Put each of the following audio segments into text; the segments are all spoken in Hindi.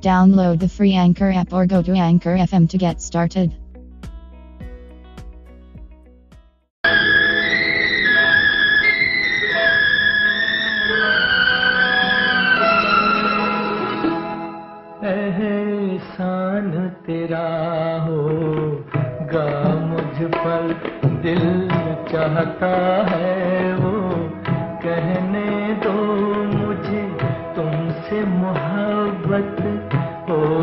Download the free Anchor app or go to Anchor FM to get started. एहसान तेरा होगा मुझ पर दिल चाहता है वो कहने दो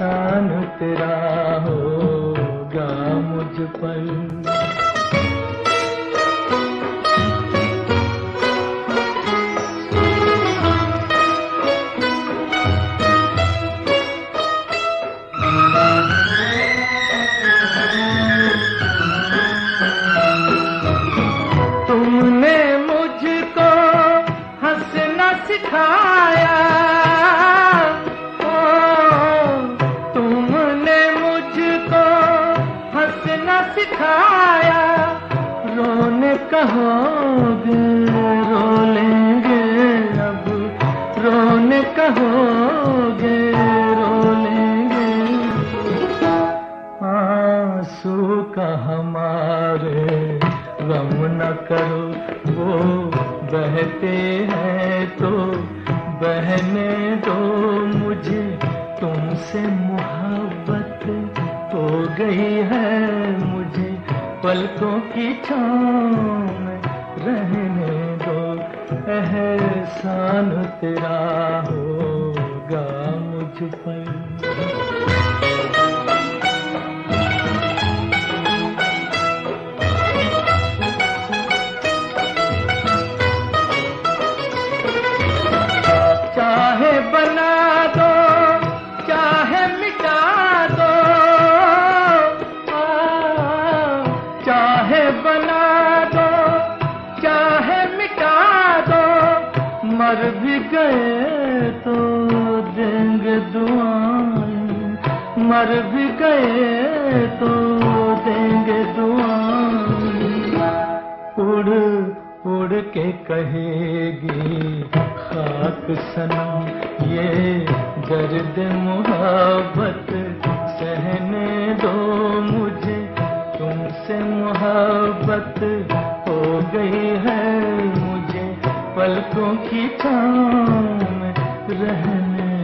एहसान तेरा होगा मुझ पर। सिखाया। रोने कहोगे रो लेंगे अब। रोने कहोगे रो लेंगे आँसू का हमारे गम न करो। वो बहते हैं तो बहने दो मुझे। तुमसे मोहब्बत हो गई है पलकों की छाँव में रहने दो एहसान तेरा होगा मुझ पर। बना दो, चाहे मिटा दो, मर भी गए तो देंगे दुआएँ। मर भी गए तो देंगे दुआएँ। उड़ उड़ के कहेगी, खाक सनम, ये दर्द मोहब्बत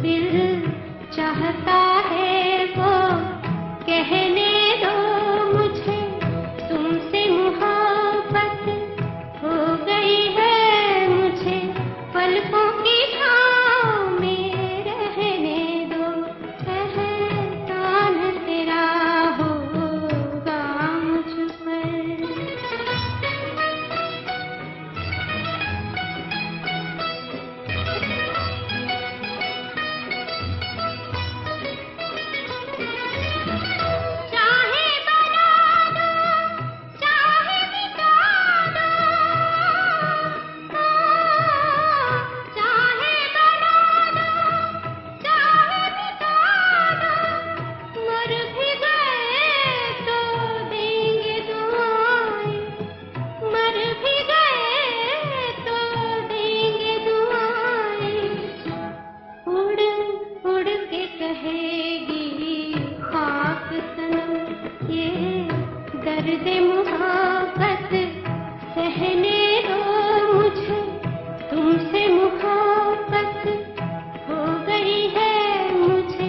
दिल चाहता है वो कहने दर्द मुहाबत सहने दो मुझे। तुमसे मुहाबत हो गई है मुझे।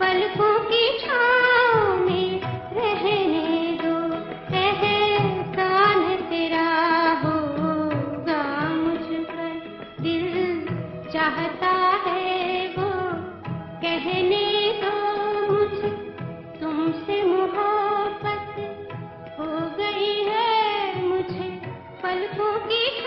पलकों की छाँव में रहने दो। एहसान तेरा होगा मुझ पर। दिल चाहता है वो कहने 你